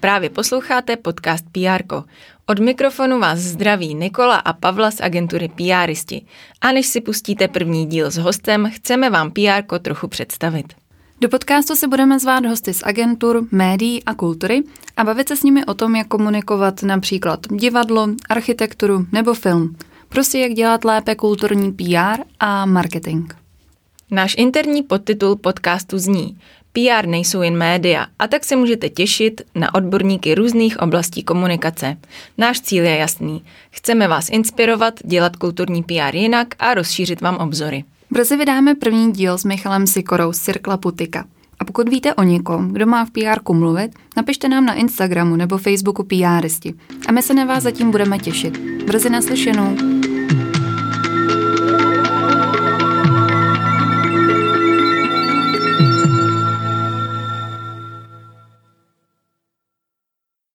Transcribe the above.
Právě posloucháte podcast PR. Od mikrofonu vás zdraví Nikola a Pavla z agentury PRisti. A než si pustíte první díl s hostem, chceme vám PR trochu představit. Do podcastu se budeme zvát hosty z agentur, médií a kultury a bavit se s nimi o tom, jak komunikovat například divadlo, architekturu nebo film. Prostě jak dělat lépe kulturní PR a marketing. Náš interní podtitul podcastu zní PR nejsou jen média a tak se můžete těšit na odborníky různých oblastí komunikace. Náš cíl je jasný. Chceme vás inspirovat, dělat kulturní PR jinak a rozšířit vám obzory. Brzy vydáme první díl s Michalem Sikorou z Cirkla Putika. A pokud víte o někom, kdo má v PR mluvit, napište nám na Instagramu nebo Facebooku PRisti. A my se na vás zatím budeme těšit. Brzy naslyšenou.